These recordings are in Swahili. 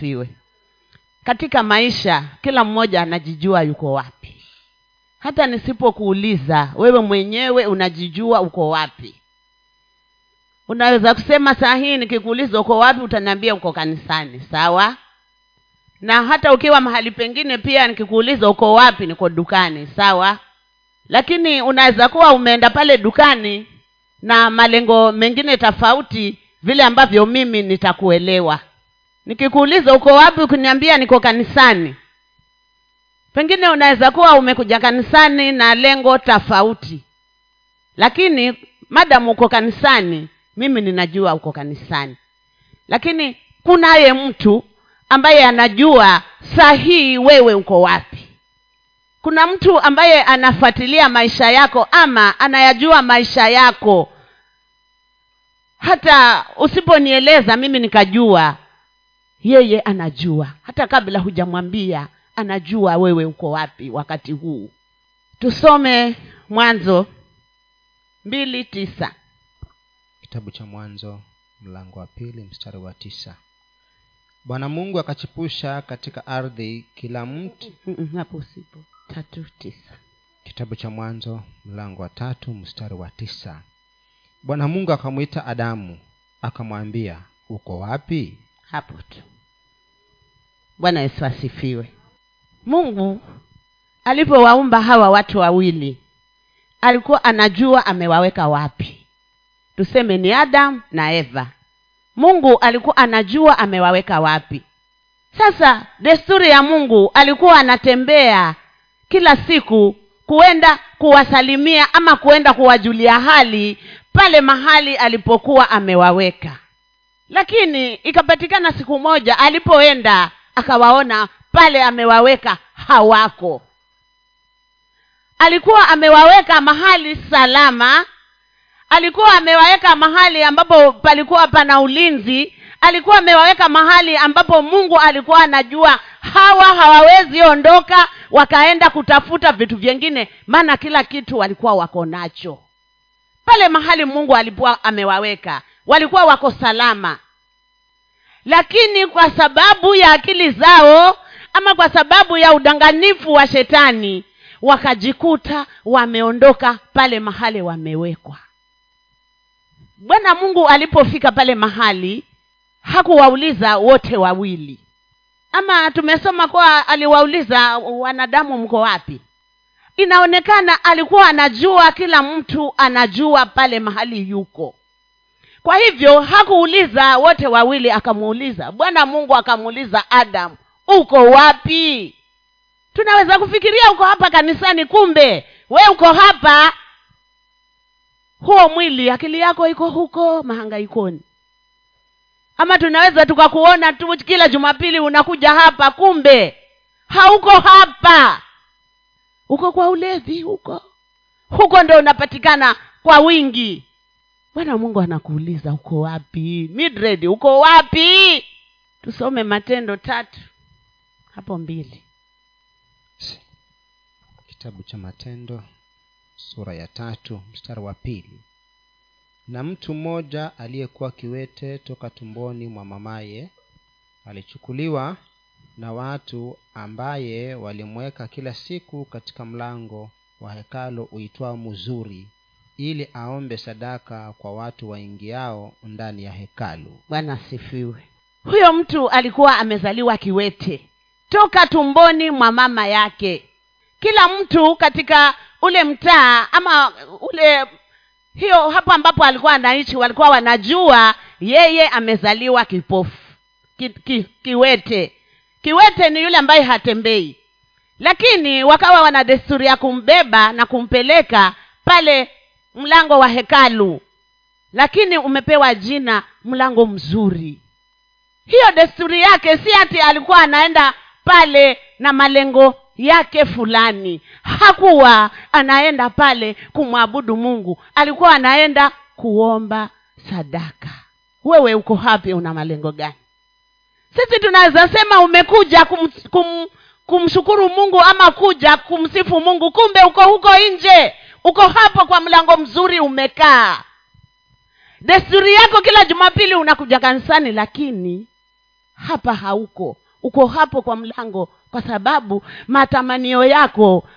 asifiwe. Katika maisha kila mmoja anajijua yuko wapi. Hata nisipokuuliza wewe mwenyewe unajijua uko wapi. Unaweza kusema saa hii nikikuuliza uko wapi utaniambia uko kanisani. Sawa? Na hata ukiwa mahali pengine pia nikikuuliza uko wapi niko dukani. Sawa? Lakini unaweza kuwa umeenda pale dukani na malengo mengine tofauti vile ambavyo mimi nitakuelewa nikikuuliza uko wapi ukiniambia niko kanisani? Pengine unaweza kuwa umekuja kanisani na lengo tofauti. Lakini madamu uko kanisani? Mimi ninajua uko kanisani. Lakini kunaye mtu ambaye anajua sahihi wewe uko wapi. Kuna mtu ambaye anafuatilia maisha yako ama anayajua maisha yako. Hata usiponieleza mimi nikajua yeye anajua. Hata kabla hujamwambia anajua wewe uko wapi wakati huu. Tusome mwanzo mbili tisa. Kitabu cha mwanzo mlango wa pili mstari wa tisa. Bwana mungu akachipusha katika ardhi kila mtu hapo usipo. Tatu tisa. Kitabu cha mwanzo mlango wa tatu mstari wa tisa. Bwana mungu akamwita adamu akamwambia uko wapi hapo tu. Bwana yesu asifiwe. Mungu alipowaumba hawa watu wawili alikuwa anajua amewaweka wapi. Tuseme ni adamu na eva. Mungu alikuwa anajua amewaweka wapi. Sasa desturi ya mungu alikuwa anatembea kila siku kuenda kuwasalimia ama kuenda kuwajulia hali pale mahali alipokuwa amewaweka lakini ikapatikana siku moja alipoenda akawaona pale amewaweka hawako. Alikuwa amewaweka mahali salama alikuwa amewaweka mahali ambapo palikuwa pana ulinzi alikuwa amewaweka mahali ambapo mungu alikuwa anajua hawa hawawezi ondoka wakaenda kutafuta vitu vyengine maana kila kitu walikuwa wako nacho. Pale mahali mungu alikuwa amewaweka walikuwa wako salama. Lakini kwa sababu ya akili zao ama kwa sababu ya udanganifu wa shetani wakajikuta wameondoka pale mahali wamewekwa. Bwana mungu alipofika pale mahali hakuwauliza wote wawili. Ama tumesoma kuwa aliwauliza wanadamu mko wapi? Inaonekana alikuwa anajua kila mtu anajua pale mahali yuko kwa hivyo hakuuliza wote wawili akamuuliza. Bwana mungu akamuuliza adamu uko wapi? Tunaweza kufikiria uko hapa kanisani kumbe. We uko hapa. Huo mwili akili yako iko huko mahangaikoni ama tunaweza tukakuona tu kila jumapili unakuja hapa kumbe. Hauko hapa. Uko kwa ulevi huko. Huko ndo unapatikana kwa wingi bwana mungu anakuuliza uko wapi? Midred uko wapi? Tusome matendo tatu hapo mbili. Kitabu cha matendo sura ya tatu mstari wa pili. Na mtu mmoja aliyekuwa kiwete toka tumboni mwa mamaye alichukuliwa na watu ambaye walimweka kila siku katika mlango wa hekalo uitwao mzuri ili aombe sadaka kwa watu waingiao ndani ya hekalu. Bwana asifiwe. Huyo mtu alikuwa amezaliwa kiwete toka tumboni mwa mama yake. Kila mtu katika ule mtaa ama ule hiyo hapo ambapo alikuwa anaishi walikuwa wanajua yeye amezaliwa kipofu ki, ki, kiwete. Kiwete ni yule ambaye hatembei. Lakini wakawa wana desturi ya kumbeba na kumpeleka pale mlango wa hekalu. Lakini umepewa jina mlango mzuri. Hiyo desturi yake si ati alikuwa anaenda pale na malengo yake fulani. Hakuwa anaenda pale kumwabudu mungu. Alikuwa anaenda kuomba sadaka. Wewe uko hapi una malengo gani? Sisi tunaweza sema umekuja kum, kum, kumshukuru mungu ama kuja kumsifu mungu. Kumbe uko huko nje uko hapo kwa mlango mzuri umekaa. Desturi yako kila jumapili unakuja kanisani lakini hapa hauko. Uko hapo kwa mlango kwa sababu matamanio yako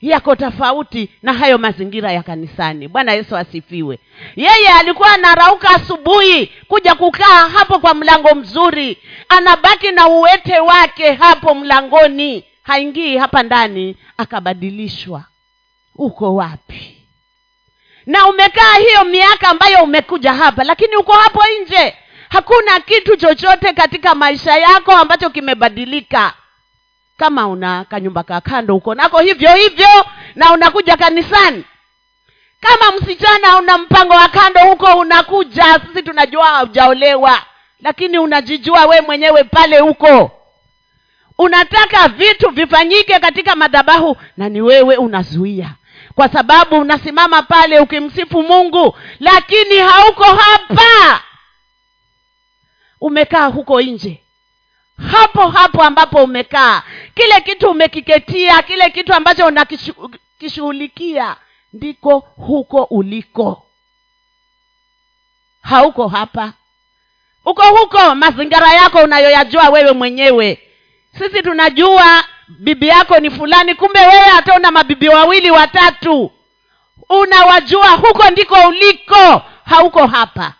yako tofauti na hayo mazingira ya kanisani. Bwana yesu asifiwe. Yeye alikuwa anarauka asubuhi kuja kukaa hapo kwa mlango mzuri. Anabaki na uwete wake hapo mlangoni haingii hapa ndani akabadilishwa. Uko wapi? Na umekaa hiyo miaka ambayo umekuja hapa lakini uko hapo nje. Hakuna kitu chochote katika maisha yako ambacho kimebadilika. Kama una kanyumba ka kando uko nako hivyo hivyo na unakuja kanisani. Kama msichana una mpango wa kando huko unakuja. Sisi tunajua haujaolewa lakini unajijua we mwenyewe pale huko unataka vitu vifanyike katika madhabahu na ni wewe unazuia. Kwa sababu unasimama pale ukimsifu mungu lakini hauko hapa. Umekaa huko nje. Hapo hapo ambapo umekaa kile kitu umekiketia kile kitu ambacho unakishughulikia ndiko huko uliko. Hauko hapa. Uko huko mazingira yako unayoyajua wewe mwenyewe sisi tunajua bibi yako ni fulani kumbe wewe hata una mabibi wawili watatu. Unawajua huko ndiko uliko hauko hapa.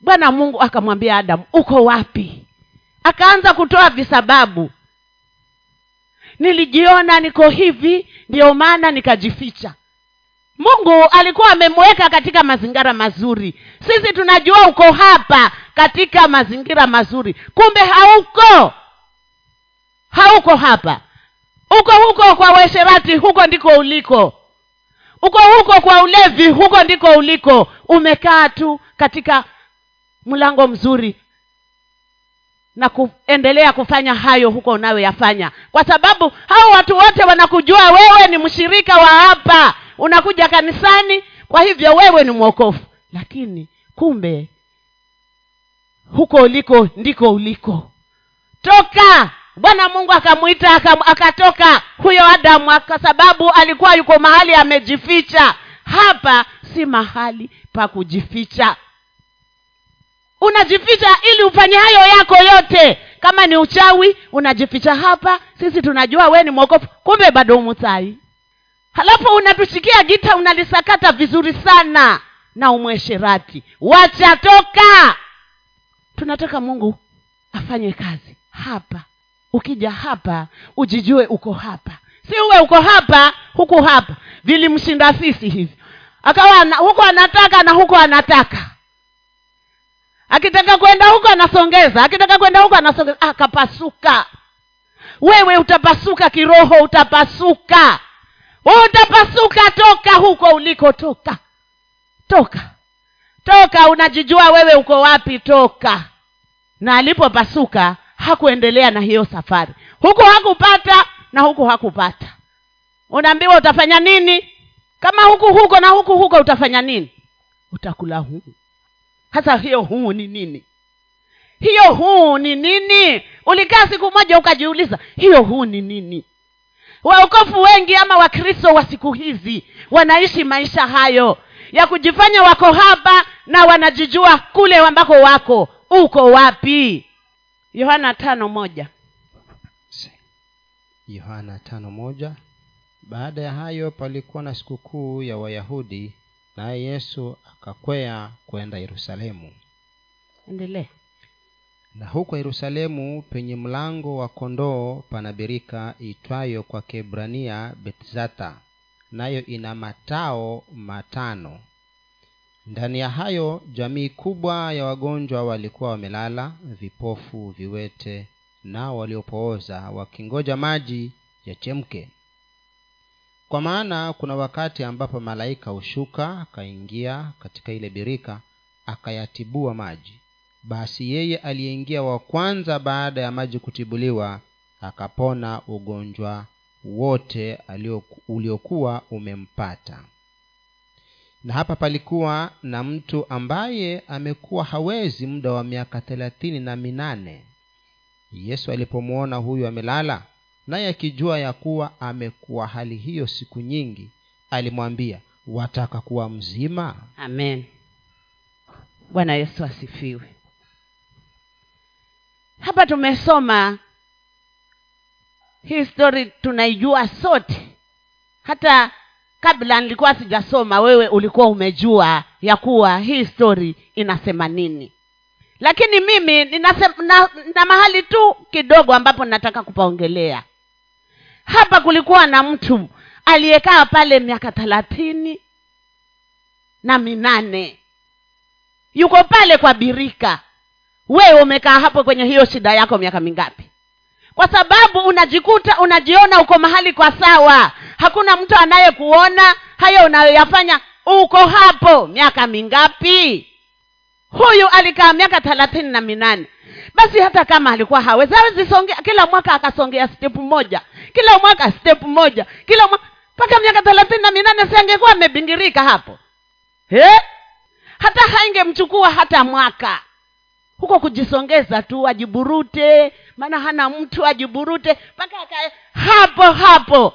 Bwana mungu akamwambia adamu uko wapi? Akaanza kutoa visababu. Nilijiona niko hivi ndio maana nikajificha. Mungu alikuwa amemweka katika mazingira mazuri. Sisi tunajua uko hapa katika mazingira mazuri. Kumbe hauko hauko hapa. Uko huko kwa uesherati huko ndiko uliko. Uko huko kwa ulevi huko ndiko uliko. Umekaa tu katika mlango mzuri na kuendelea kufanya hayo huko unayoyafanya. Kwa sababu hao watu wote wanakujua wewe ni mshirika wa hapa. Unakuja kanisani kwa hivyo wewe ni mwokofu lakini kumbe huko uliko ndiko uliko. Toka bwana mungu akamwita akam- akatoka huyo adamu kwa sababu alikuwa yuko mahali amejificha. Hapa si mahali pa kujificha. Unajificha ili ufanye hayo yako yote. Kama ni uchawi unajificha hapa. Sisi tunajua we ni mwokofu kumbe bado umutai halafu unatushikia gita unalisakata vizuri sana na umwesherati wachatoka tunataka mungu afanye kazi hapa ukija hapa ujijue uko hapa. Si uwe uko hapa huku hapa. Vilimshinda sisi hivi. Akawa ana, huko anataka na huko anataka. Akitaka kwenda huko anasongeza. Akitaka kwenda huko anasongeza. Akapasuka wewe utapasuka kiroho utapasuka. Wewe utapasuka toka huko ulikotoka toka. Toka unajijua wewe uko wapi toka. Na alipopasuka hakuendelea na hiyo safari. Huku hakupata na huku hakupata. Unaambiwa utafanya nini? Kama huku huko na huku huko utafanya nini? Utakula huu. Hasa hiyo huu ni nini? Hiyo huu ni nini? Ulikaa siku moja ukajiuliza hiyo huu ni nini? Waokofu wengi ama wakristo wa siku hizi wanaishi maisha hayo ya kujifanya wako hapa na wanajijua kule ambako wako. Uko wapi yohana tano moja. Yohana tano moja. Baada ya hayo palikuwa na sikukuu ya wayahudi naye yesu akakwea kwenda yerusalemu. Endelee. Na huko yerusalemu penye mlango wa kondoo pana birika itwayo kwa kebrania betzata nayo ina matao matano ndani ya hayo jamii kubwa ya wagonjwa walikuwa wamelala vipofu viwete nao waliopooza wakingoja maji yachemke. Kwa maana kuna wakati ambapo malaika hushuka akaingia katika ile birika akayatibua maji. Basi yeye aliyeingia wa kwanza baada ya maji kutibuliwa akapona ugonjwa wote uliokuwa umempata na hapa palikuwa na mtu ambaye amekuwa hawezi muda wa miaka thelathini na minane. Yesu alipomwona huyu amelala naye akijua ya kuwa amekuwa hali hiyo siku nyingi alimwambia wataka kuwa mzima? Amen. Bwana yesu asifiwe. Hapa tumesoma hii stori tunaijua sote. Hata kabla nilikuwa sijasoma wewe ulikuwa umejua ya kuwa hii stori inasema nini. Lakini mimi ninasema, na, na mahali tu kidogo ambapo nataka kupaongelea. Hapa kulikuwa na mtu aliyekaa pale miaka thelathini na minane. Yuko pale kwa birika. Wewe umekaa hapo kwenye hiyo shida yako miaka mingapi? Kwa sababu unajikuta unajiona uko mahali kwa sawa hakuna mtu anayekuona. Hayo unayoyafanya uko hapo miaka mingapi? Huyu alikaa miaka thelathini na minane. Basi hata kama alikuwa hawezi hawezi kila mwaka akasongea step moja. Kila mwaka step moja. Kila mwaka mpaka miaka thelathini na minane si angekuwa amebingirika hapo? He? hata haingemchukua hata mwaka. Huko kujisongeza tu ajiburute. Maana hana mtu ajiburute. Mpaka hapo hapo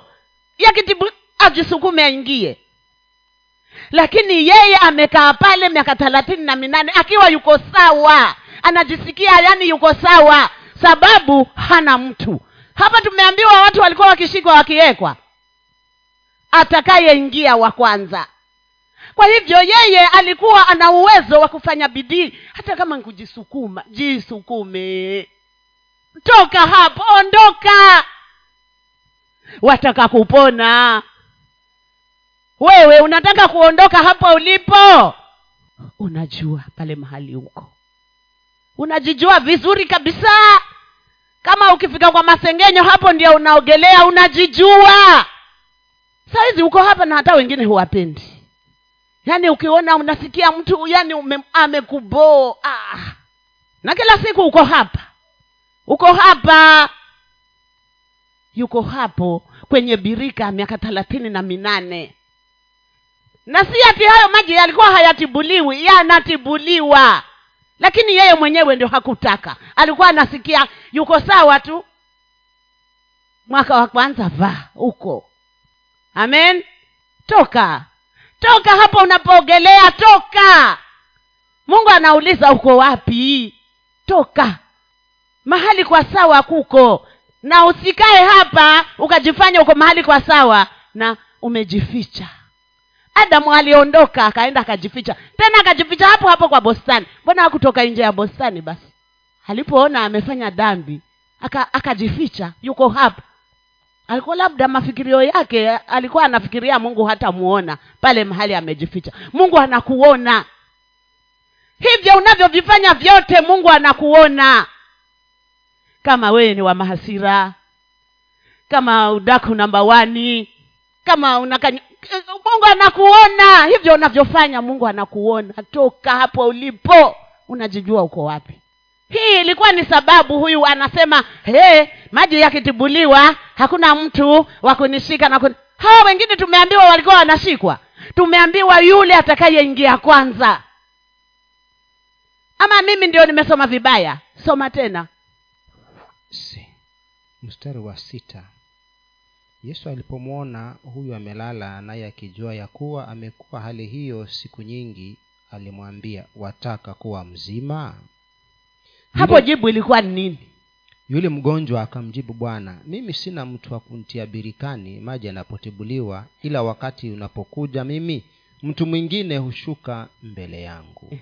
yakitibu ajisukume aingie. Lakini yeye amekaa pale miaka thelathini na minane akiwa yuko sawa. Anajisikia yani yuko sawa sababu hana mtu. Hapa tumeambiwa watu walikuwa wakishikwa wakiwekwa. Atakayeingia wa kwanza. Kwa hivyo yeye alikuwa ana uwezo wa kufanya bidii hata kama nkujisukuma jisukume. Toka hapo ondoka wataka kupona. Wewe unataka kuondoka hapo ulipo? Unajua pale mahali huko unajijua vizuri kabisa. Kama ukifika kwa masengenyo hapo ndio unaogelea unajijua. Sahizi uko hapa na hata wengine huwapendi. Yaani ukiona unasikia mtu yani amekuboo ah. na kila siku uko hapa. Uko hapa yuko hapo kwenye birika miaka thelathini na minane. Na si ati hayo maji yalikuwa hayatibuliwi yanatibuliwa. Lakini yeye mwenyewe ndio hakutaka. Alikuwa anasikia yuko sawa tu. Mwaka wa kwanza vaa huko. Amen. Toka. Toka hapo unapoogelea toka. Mungu anauliza uko wapi? Toka. Mahali kwa sawa kuko na usikae hapa ukajifanya uko mahali kwa sawa na umejificha. Adamu aliondoka akaenda akajificha. Tena akajificha hapo hapo kwa bostani. Mbona hakutoka nje ya bostani basi? Alipoona amefanya dhambi aka- yuko hapa. Alikuwa labda mafikirio yake alikuwa anafikiria mungu hatamuona pale mahali amejificha. Mungu anakuona. Hivyo unavyovifanya vyote mungu anakuona kama wewe ni wa mahasira kama udaku namba wani kama unakany... mungu anakuona. Hivyo unavyofanya mungu anakuona. Toka hapo ulipo unajijua uko wapi. Hii ilikuwa ni sababu huyu anasema hey, maji yakitibuliwa hakuna mtu wa kunishika na kun... hawa wengine tumeambiwa walikuwa wanashikwa. Tumeambiwa yule atakayeingia kwanza. Ama mimi ndio nimesoma vibaya? Soma tena si. Mstari wa sita. Yesu alipomwona huyu amelala naye akijua ya kuwa amekuwa hali hiyo siku nyingi alimwambia wataka kuwa mzima? Hapo jibu ilikuwa ni nini? Yule mgonjwa akamjibu bwana mimi sina mtu wa kuntia birikani maji yanapotibuliwa ila wakati unapokuja mimi mtu mwingine hushuka mbele yangu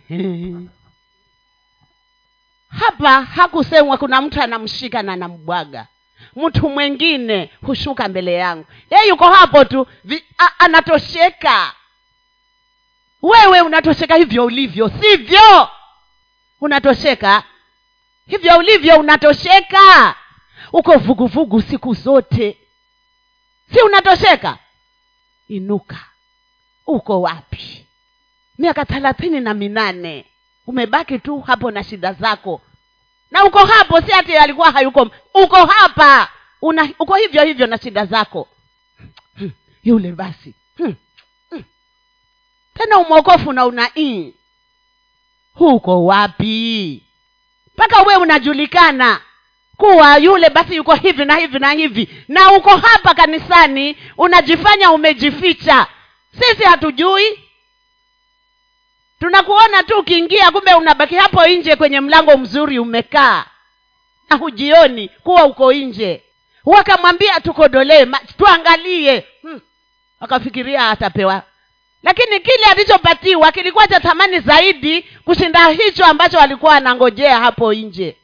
hapa hakusemwa kuna mtu anamshika na anambwaga. Mtu mwingine hushuka mbele yangu. Ye yuko hapo tu. Vi, a, anatosheka. Wewe unatosheka hivyo ulivyo sivyo? Unatosheka. Hivyo ulivyo unatosheka. Uko vuguvugu siku zote. Si unatosheka? Inuka. Uko wapi? Miaka thelathini na minane umebaki tu hapo na shida zako. Na uko hapo si ati alikuwa hayuko. Uko hapa. Una uko hivyo hivyo na shida zako. Hmm, yule basi. Hmm, hmm. tena umwokofu na una ii huko wapi? Mpaka uwe unajulikana kuwa yule basi yuko hivi na hivi na hivi. Na uko hapa kanisani unajifanya umejificha. Sisi hatujui tunakuona tu ukiingia kumbe unabaki hapo nje kwenye mlango mzuri umekaa. Na hujioni kuwa uko nje. Wakamwambia tukodolee tuangalie. Hmm. akafikiria atapewa. Lakini kile alichopatiwa kilikuwa cha thamani zaidi kushinda hicho ambacho alikuwa anangojea hapo nje.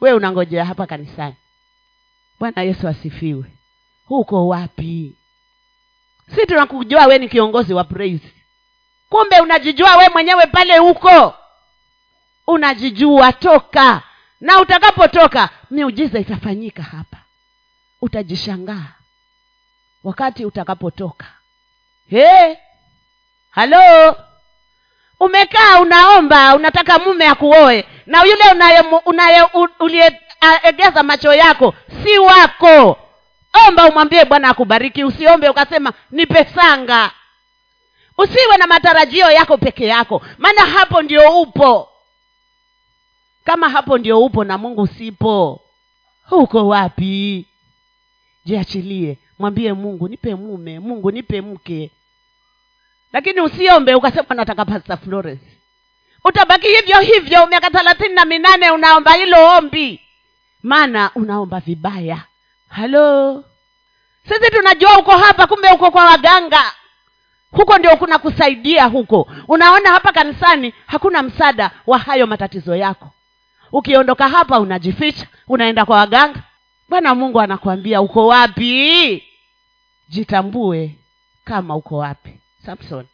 We unangojea hapa kanisani. Bwana yesu asifiwe. Huko wapi? Si tunakujua we ni kiongozi wa praise kumbe unajijua we mwenyewe pale huko. Unajijua toka. Na utakapotoka miujiza itafanyika hapa. Utajishangaa wakati utakapotoka. Hey, halo? Umekaa unaomba unataka mume akuoe. Na yule uliyeegeza macho yako si wako. Omba umwambie bwana akubariki. Usiombe ukasema nipe sanga usiwe na matarajio yako peke yako. Maana hapo ndio upo. Kama hapo ndio upo na mungu sipo uko wapi? Jiachilie. Mwambie mungu nipe mume mungu nipe mke. Lakini usiombe ukasema nataka pasta florence. Utabaki hivyo hivyo miaka thelathini na minane unaomba hilo ombi. Maana unaomba vibaya. Halo? Sisi tunajua uko hapa kumbe uko kwa waganga huko ndio kuna kusaidia huko. Unaona hapa kanisani hakuna msaada wa hayo matatizo yako. Ukiondoka hapa unajificha unaenda kwa waganga. Bwana mungu anakuambia uko wapi? Jitambue kama uko wapi. Samson